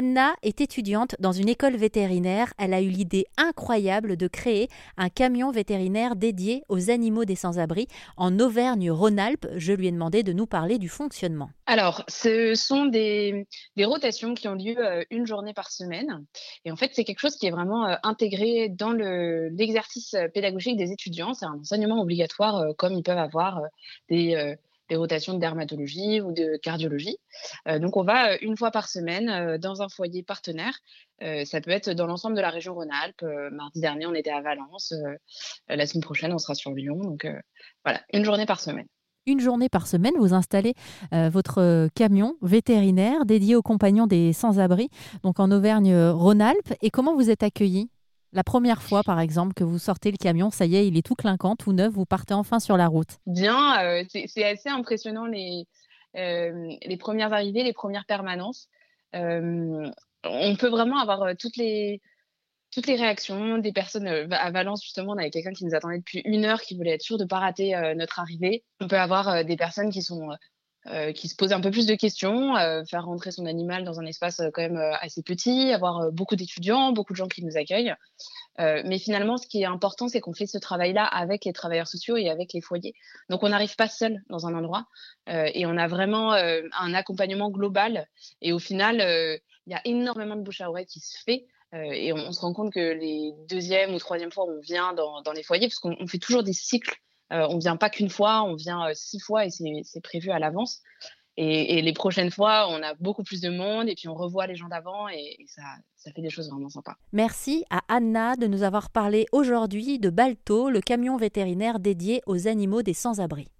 Anna est étudiante dans une école vétérinaire. Elle a eu l'idée incroyable de créer un camion vétérinaire dédié aux animaux des sans-abri en Auvergne-Rhône-Alpes. Je lui ai demandé de nous parler du fonctionnement. Alors, ce sont des, rotations qui ont lieu euh, une journée par semaine. Et en fait, c'est quelque chose qui est vraiment euh, intégré dans l'exercice pédagogique des étudiants. C'est un enseignement obligatoire euh, comme ils peuvent avoir des des rotations de dermatologie ou de cardiologie. Euh, donc, on va euh, une fois par semaine euh, dans un foyer partenaire. ça peut être dans l'ensemble de la région Rhône-Alpes. mardi dernier, on était à Valence. la semaine prochaine, on sera sur Lyon. Donc, voilà, une journée par semaine une journée par semaine, vous installez votre camion vétérinaire dédié aux compagnons des sans-abri, donc en Auvergne-Rhône-Alpes. Et comment vous êtes accueillis? La première fois, par exemple, que vous sortez le camion, ça y est, il est tout clinquant, tout neuf, vous partez enfin sur la route. Bien, euh, c'est assez impressionnant les, euh, les premières arrivées, les premières permanences. Euh, on peut vraiment avoir toutes les, toutes les réactions des personnes. à Valence, justement, on avait quelqu'un qui nous attendait depuis une heure, qui voulait être sûr de ne pas rater notre arrivée. On peut avoir des personnes qui sont euh, qui se pose un peu plus de questions, euh, faire rentrer son animal dans un espace euh, quand même assez petit, avoir beaucoup d'étudiants, beaucoup de gens qui nous accueillent. mais finalement, ce qui est important, c'est qu'on fait ce travail-là avec les travailleurs sociaux et avec les foyers. Donc, on n'arrive pas seul dans un endroit et on a vraiment un accompagnement global. Et au final, il y a énormément de bouche à oreille qui se fait. et on, se rend compte que les deuxième ou troisième fois on vient dans, dans les foyers, parce qu'on fait toujours des cycles on vient pas qu'une fois, on vient euh, six fois et c'est prévu à l'avance. Et, les prochaines fois, on a beaucoup plus de monde et puis on revoit les gens d'avant et, ça, ça, fait des choses vraiment sympas. Merci à Anna de nous avoir parlé aujourd'hui de Balto, le camion vétérinaire dédié aux animaux des sans-abri.